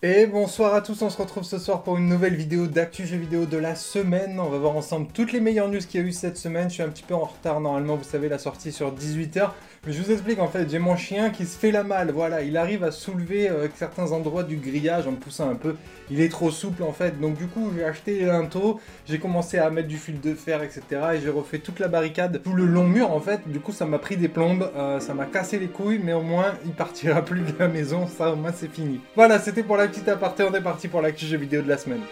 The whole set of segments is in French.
Et bonsoir à tous, on se retrouve ce soir pour une nouvelle vidéo d'actu jeux vidéo de la semaine. On va voir ensemble toutes les meilleures news qu'il y a eu cette semaine. Je suis un petit peu en retard normalement, vous savez, la sortie sur 18h. Je vous explique en fait, j'ai mon chien qui se fait la malle, voilà, il arrive à soulever euh, certains endroits du grillage en me poussant un peu. Il est trop souple en fait, donc du coup j'ai acheté les linteaux, j'ai commencé à mettre du fil de fer, etc. Et j'ai refait toute la barricade, tout le long mur en fait. Du coup ça m'a pris des plombes, euh, ça m'a cassé les couilles, mais au moins il partira plus de la maison, ça au moins c'est fini. Voilà, c'était pour la petite aparté, on est parti pour l'actu jeu vidéo de la semaine.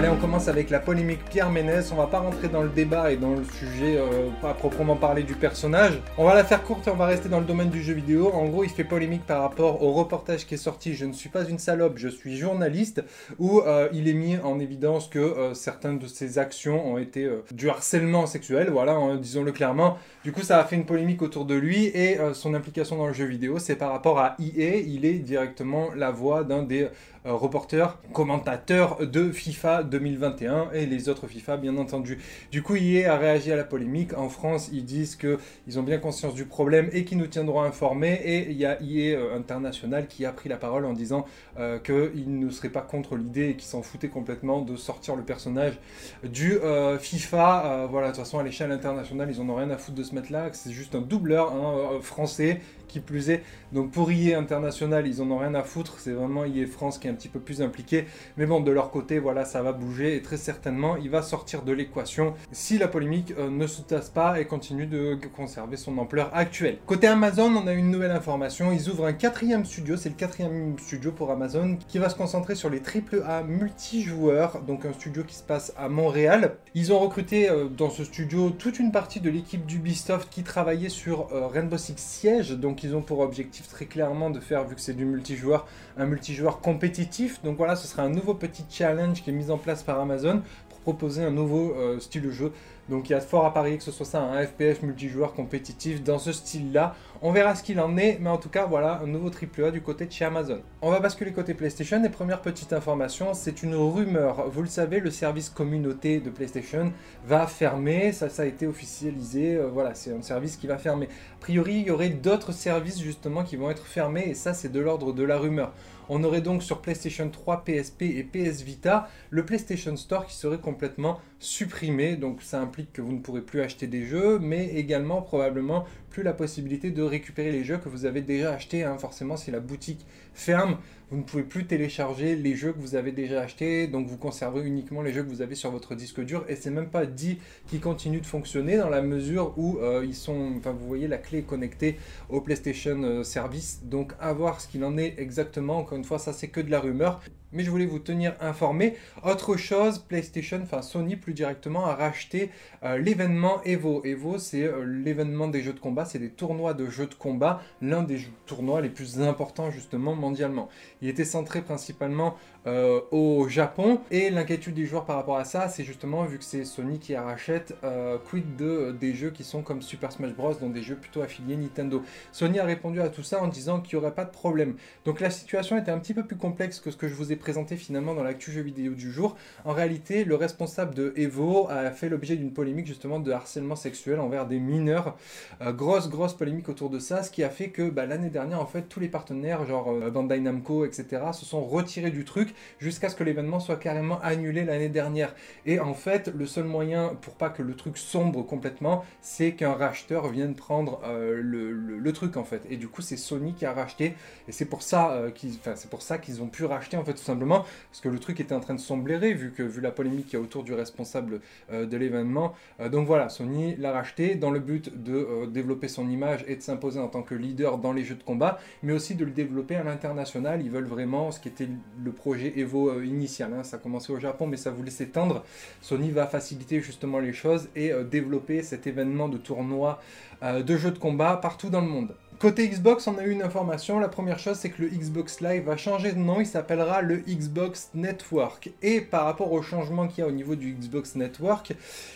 Allez, on commence avec la polémique Pierre Ménès. On va pas rentrer dans le débat et dans le sujet, euh, pas proprement parler du personnage. On va la faire courte et on va rester dans le domaine du jeu vidéo. En gros, il fait polémique par rapport au reportage qui est sorti Je ne suis pas une salope, je suis journaliste, où euh, il est mis en évidence que euh, certaines de ses actions ont été du harcèlement sexuel, voilà, disons-le clairement. Du coup, ça a fait une polémique autour de lui et son implication dans le jeu vidéo, c'est par rapport à EA. Il est directement la voix d'un des reporters, commentateurs de FIFA 2021 et les autres FIFA bien entendu. Du coup, EA a réagi à la polémique. En France, ils disent qu'ils ont bien conscience du problème et qu'ils nous tiendront informés. Et il y a EA euh, International qui a pris la parole en disant euh, qu'il ne serait pas contre l'idée et qu'il s'en foutait complètement de sortir le personnage du euh, FIFA. voilà, de toute façon, à l'échelle internationale, ils en ont rien à foutre de se mettre là. C'est juste un doubleur hein, français qui plus est. Donc pour IE International, ils en ont rien à foutre, c'est vraiment IE France qui est un petit peu plus impliqué. Mais bon, de leur côté, voilà, ça va bouger et très certainement, il va sortir de l'équation si la polémique euh, ne se tasse pas et continue de conserver son ampleur actuelle. Côté Amazon, on a une nouvelle information, ils ouvrent un quatrième studio, c'est le quatrième studio pour Amazon, qui va se concentrer sur les AAA multijoueurs, donc un studio qui se passe à Montréal. Ils ont recruté euh, dans ce studio toute une partie de l'équipe d'Ubisoft qui travaillait sur euh, Rainbow Six Siege, donc ils ont pour objectif très clairement de faire, vu que c'est du multijoueur, un multijoueur compétitif. Donc voilà, ce sera un nouveau petit challenge qui est mis en place par Amazon pour proposer un nouveau euh, style de jeu donc il y a fort à parier que ce soit ça, un FPS multijoueur compétitif dans ce style-là. On verra ce qu'il en est, mais en tout cas, voilà, un nouveau AAA du côté de chez Amazon. On va basculer côté PlayStation, et première petite information, c'est une rumeur. Vous le savez, le service communauté de PlayStation va fermer, ça, ça a été officialisé, euh, voilà, c'est un service qui va fermer. A priori, il y aurait d'autres services justement qui vont être fermés, et ça, c'est de l'ordre de la rumeur. On aurait donc sur PlayStation 3, PSP et PS Vita le PlayStation Store qui serait complètement supprimé. Donc ça implique que vous ne pourrez plus acheter des jeux, mais également probablement plus la possibilité de récupérer les jeux que vous avez déjà achetés. Hein. Forcément, si la boutique ferme, vous ne pouvez plus télécharger les jeux que vous avez déjà achetés, donc vous conservez uniquement les jeux que vous avez sur votre disque dur. Et c'est même pas dit qu'ils continuent de fonctionner dans la mesure où euh, ils sont, enfin vous voyez, la clé est connectée au PlayStation euh, Service. Donc à voir ce qu'il en est exactement. Encore une fois, ça c'est que de la rumeur mais je voulais vous tenir informé. Autre chose, PlayStation, enfin Sony plus directement, a racheté euh, l'événement Evo. Evo, c'est l'événement des jeux de combat, c'est des tournois de jeux de combat, l'un des tournois les plus importants justement mondialement. Il était centré principalement euh, au Japon. Et l'inquiétude des joueurs par rapport à ça, c'est justement, vu que c'est Sony qui rachète, euh, quid de, des jeux qui sont comme Super Smash Bros, donc des jeux plutôt affiliés Nintendo. Sony a répondu à tout ça en disant qu'il n'y aurait pas de problème. Donc la situation était un petit peu plus complexe que ce que je vous ai présenté finalement dans l'actu jeu vidéo du jour. En réalité, le responsable de Evo a fait l'objet d'une polémique justement de harcèlement sexuel envers des mineurs. Euh, grosse, grosse polémique autour de ça, ce qui a fait que bah, l'année dernière, en fait, tous les partenaires, genre Bandai Namco, etc., se sont retirés du truc jusqu'à ce que l'événement soit carrément annulé l'année dernière. Et en fait, le seul moyen pour pas que le truc sombre complètement, c'est qu'un racheteur vienne prendre euh, le, truc en fait. Et du coup, c'est Sony qui a racheté. Et c'est pour ça euh, qu'ils, c'est pour ça qu'ils ont pu racheter en fait tout simplement parce que le truc était en train de sombrer vu que vu la polémique qu'il y a autour du responsable euh, de l'événement. donc voilà, Sony l'a racheté dans le but de développer son image et de s'imposer en tant que leader dans les jeux de combat, mais aussi de le développer à l'international. Ils veulent vraiment ce qui était le projet Evo euh, initial. Hein. Ça a commencé au Japon, mais ça voulait s'étendre. Sony va faciliter justement les choses et euh, développer cet événement de tournoi euh, de jeux de combat partout dans le monde. Côté Xbox, on a eu une information. La première chose, c'est que le Xbox Live va changer de nom. Il s'appellera le Xbox Network. Et par rapport au changement qu'il y a au niveau du Xbox Network,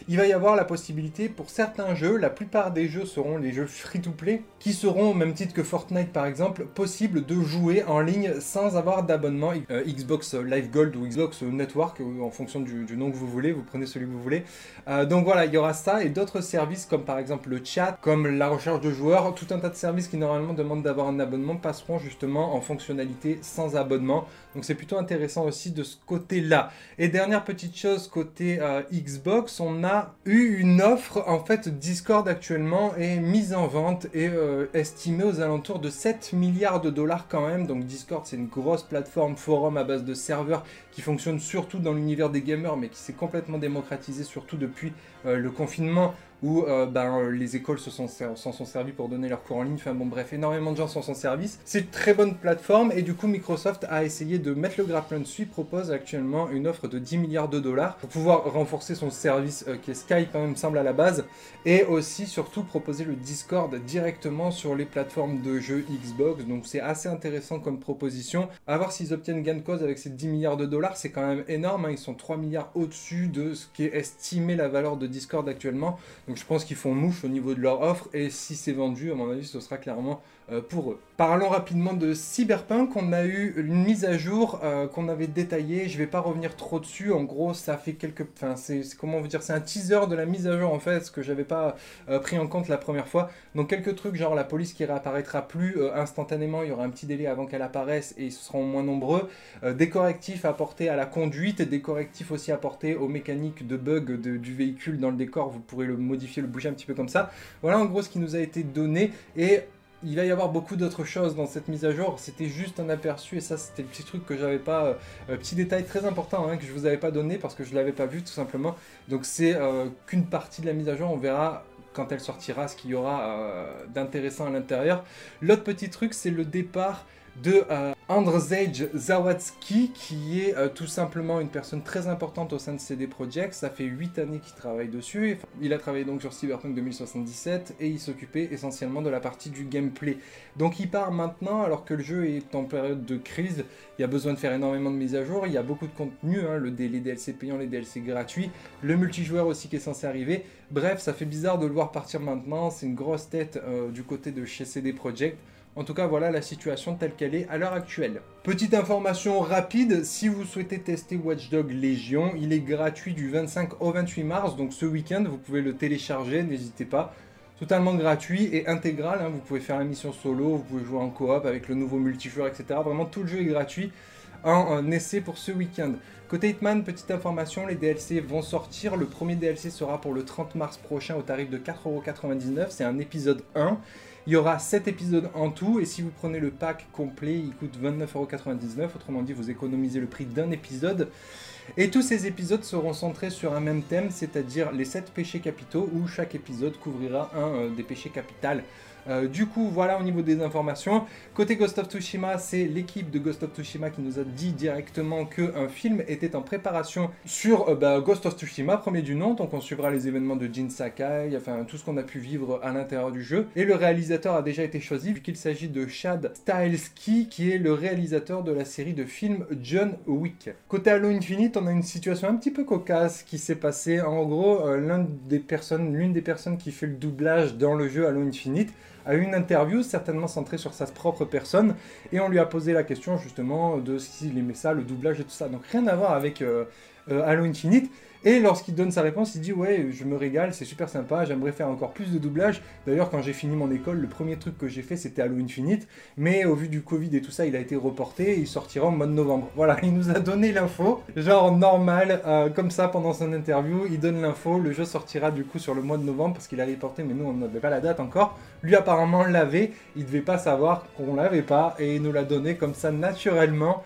il va y avoir la possibilité pour certains jeux, la plupart des jeux seront les jeux free-to-play, qui seront, au même titre que Fortnite par exemple, possible de jouer en ligne sans avoir d'abonnement euh, Xbox Live Gold ou Xbox Network, en fonction du, nom que vous voulez, vous prenez celui que vous voulez. Euh, donc voilà, il y aura ça et d'autres services comme par exemple le chat, comme la recherche de joueurs, tout un tas de services normalement demande d'avoir un abonnement passeront justement en fonctionnalité sans abonnement. Donc c'est plutôt intéressant aussi de ce côté-là. Et dernière petite chose côté euh, Xbox, on a eu une offre. En fait, Discord actuellement est mise en vente et euh, estimée aux alentours de 7 milliards de dollars quand même. Donc Discord, c'est une grosse plateforme forum à base de serveurs qui fonctionne surtout dans l'univers des gamers, mais qui s'est complètement démocratisé surtout depuis euh, le confinement où euh, ben, euh, les écoles s'en sont servis pour donner leurs cours en ligne. Enfin bon, bref, énormément de gens s'en sont servis. C'est une très bonne plateforme et du coup, Microsoft a essayé de mettre le grappin dessus, propose actuellement une offre de 10 milliards de dollars pour pouvoir renforcer son service euh, qui est Skype, quand hein, semble à la base, et aussi surtout proposer le Discord directement sur les plateformes de jeux Xbox. Donc c'est assez intéressant comme proposition. À voir s'ils obtiennent gain de cause avec ces 10 milliards de dollars, c'est quand même énorme. Hein. Ils sont 3 milliards au-dessus de ce qui est estimé la valeur de Discord actuellement. Donc je pense qu'ils font mouche au niveau de leur offre et si c'est vendu, à mon avis, ce sera clairement euh, pour eux. Parlons rapidement de Cyberpunk, on a eu une mise à jour euh, qu'on avait détaillée, je vais pas revenir trop dessus, en gros ça fait quelques... Enfin c'est comment vous dire, c'est un teaser de la mise à jour en fait, ce que j'avais pas euh, pris en compte la première fois. Donc quelques trucs genre la police qui réapparaîtra plus instantanément, il y aura un petit délai avant qu'elle apparaisse et ils seront moins nombreux. des correctifs apportés à la conduite, des correctifs aussi apportés aux mécaniques de bug du véhicule dans le décor, vous pourrez le modifier, le bouger un petit peu comme ça. Voilà en gros ce qui nous a été donné et il va y avoir beaucoup d'autres choses dans cette mise à jour. C'était juste un aperçu et ça, c'était le petit truc que j'avais pas. Euh, euh, petit détail très important hein, que je vous avais pas donné parce que je l'avais pas vu tout simplement. Donc c'est euh, qu'une partie de la mise à jour. On verra quand elle sortira ce qu'il y aura d'intéressant à l'intérieur. L'autre petit truc, c'est le départ de Andrzej Zawadzki, qui est euh, tout simplement une personne très importante au sein de CD Projekt. Ça fait 8 années qu'il travaille dessus. Il a travaillé donc sur Cyberpunk 2077 et il s'occupait essentiellement de la partie du gameplay. Donc il part maintenant alors que le jeu est en période de crise. Il y a besoin de faire énormément de mises à jour. Il y a beaucoup de contenu, hein, le, les DLC payants, les DLC gratuits, le multijoueur aussi qui est censé arriver. Bref, ça fait bizarre de le voir partir maintenant. C'est une grosse tête euh, du côté de chez CD Projekt. En tout cas, voilà la situation telle qu'elle est à l'heure actuelle. Petite information rapide, si vous souhaitez tester Watchdog Légion, il est gratuit du 25 au 28 mars, donc ce week-end, vous pouvez le télécharger, n'hésitez pas. Totalement gratuit et intégral, hein. vous pouvez faire la mission solo, vous pouvez jouer en coop avec le nouveau multijoueur, etc. Vraiment, tout le jeu est gratuit en essai pour ce week-end. Côté Hitman, petite information, les DLC vont sortir. Le premier DLC sera pour le 30 mars prochain au tarif de 4,99€. C'est un épisode 1. Il y aura 7 épisodes en tout et si vous prenez le pack complet, il coûte 29,99€. Autrement dit, vous économisez le prix d'un épisode. Et tous ces épisodes seront centrés sur un même thème, c'est-à-dire les 7 péchés capitaux, où chaque épisode couvrira un euh, des péchés capitaux. Euh, du coup, voilà au niveau des informations. Côté Ghost of Tsushima, c'est l'équipe de Ghost of Tsushima qui nous a dit directement qu'un film était en préparation sur euh, bah, Ghost of Tsushima, premier du nom. Donc on suivra les événements de Jin Sakai, enfin tout ce qu'on a pu vivre à l'intérieur du jeu. Et le réalisateur a déjà été choisi vu qu'il s'agit de Chad Stahelski qui est le réalisateur de la série de films John Wick. Côté Halo Infinite, on a une situation un petit peu cocasse qui s'est passée. En gros, euh, l'une des l'une des personnes qui fait le doublage dans le jeu Halo Infinite a eu une interview certainement centrée sur sa propre personne et on lui a posé la question justement de s'il aimait ça, le doublage et tout ça. Donc rien à voir avec euh, euh, Halo Infinite. Et lorsqu'il donne sa réponse, il dit ouais, je me régale, c'est super sympa, j'aimerais faire encore plus de doublage. D'ailleurs, quand j'ai fini mon école, le premier truc que j'ai fait, c'était Halo Infinite. Mais au vu du Covid et tout ça, il a été reporté et il sortira en mois de novembre. Voilà, il nous a donné l'info, genre normal, euh, comme ça pendant son interview, il donne l'info. Le jeu sortira du coup sur le mois de novembre parce qu'il a reporté, mais nous on n'avait pas la date encore. Lui apparemment l'avait, il devait pas savoir qu'on l'avait pas et il nous l'a donné comme ça naturellement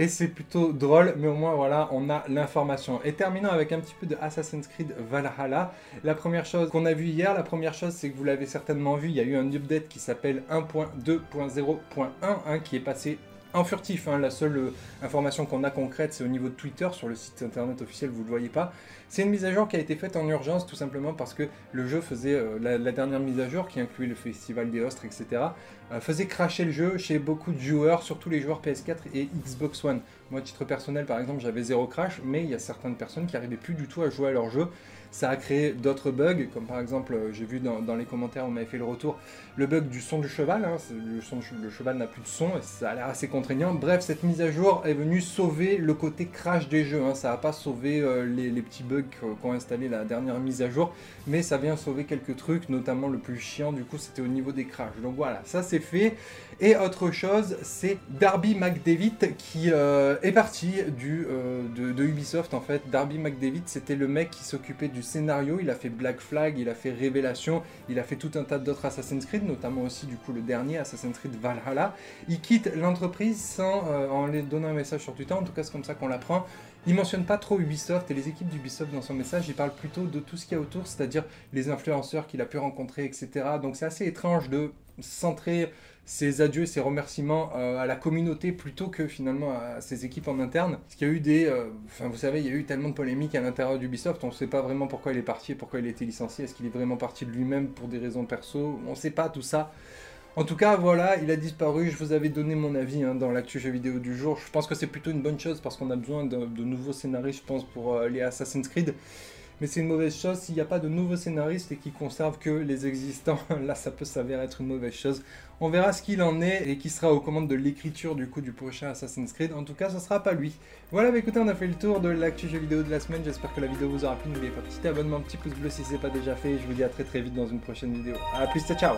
et c'est plutôt drôle, mais au moins voilà, on a l'information. Et terminons avec un petit peu de Assassin's Creed Valhalla. La première chose qu'on a vu hier, la première chose c'est que vous l'avez certainement vu, il y a eu un update qui s'appelle 1.2.0.1 hein, qui est passé en furtif. Hein. La seule euh, information qu'on a concrète, c'est au niveau de Twitter, sur le site internet officiel, vous ne le voyez pas. C'est une mise à jour qui a été faite en urgence, tout simplement parce que le jeu faisait, euh, la, dernière mise à jour, qui incluait le festival des Ostres, etc., euh, faisait cracher le jeu chez beaucoup de joueurs, surtout les joueurs PS4 et Xbox One. Moi, à titre personnel, par exemple, j'avais zéro crash, mais il y a certaines personnes qui n'arrivaient plus du tout à jouer à leur jeu. Ça a créé d'autres bugs, comme par exemple, euh, j'ai vu dans, les commentaires, on m'avait fait le retour, le bug du son du cheval. Hein, le, cheval n'a plus de son et ça a l'air assez contraignant. Bref, cette mise à jour est venue sauver le côté crash des jeux. Hein. Ça n'a pas sauvé euh, les, petits bugs qu'ont installé la dernière mise à jour, mais ça vient sauver quelques trucs, notamment le plus chiant, du coup, c'était au niveau des crashs. Donc voilà, ça c'est fait. Et autre chose, c'est Darby McDavid qui euh, est parti du, de, Ubisoft en fait. Darby McDavid, c'était le mec qui s'occupait du scénario, il a fait Black Flag, il a fait Révélation, il a fait tout un tas d'autres Assassin's Creed, notamment aussi du coup le dernier Assassin's Creed Valhalla. Il quitte l'entreprise sans euh, en les donnant un message sur Twitter, en tout cas c'est comme ça qu'on l'apprend. Il mentionne pas trop Ubisoft et les équipes d'Ubisoft dans son message, il parle plutôt de tout ce qu'il y a autour, c'est-à-dire les influenceurs qu'il a pu rencontrer, etc. Donc c'est assez étrange de centrer ses adieux, ses remerciements euh, à la communauté plutôt que finalement à ses équipes en interne. Parce qu'il y a eu des... Euh, enfin vous savez, il y a eu tellement de polémiques à l'intérieur d'Ubisoft, on ne sait pas vraiment pourquoi il est parti pourquoi il a été licencié. Est-ce qu'il est vraiment parti de lui-même pour des raisons perso? On ne sait pas tout ça. En tout cas, voilà, il a disparu. Je vous avais donné mon avis hein, dans l'actu jeu vidéo du jour. Je pense que c'est plutôt une bonne chose parce qu'on a besoin de, nouveaux scénaristes, je pense, pour euh, les Assassin's Creed mais c'est une mauvaise chose s'il n'y a pas de nouveaux scénaristes et qui conservent que les existants. Là, ça peut s'avérer être une mauvaise chose. On verra ce qu'il en est et qui sera aux commandes de l'écriture du coup du prochain Assassin's Creed. En tout cas, ce sera pas lui. Voilà, bah, écoutez, on a fait le tour de l'actu jeu vidéo de la semaine. J'espère que la vidéo vous aura plu. N'oubliez pas petit abonnement, petit pouce bleu si ce n'est pas déjà fait. Je vous dis à très très vite dans une prochaine vidéo. A plus, ciao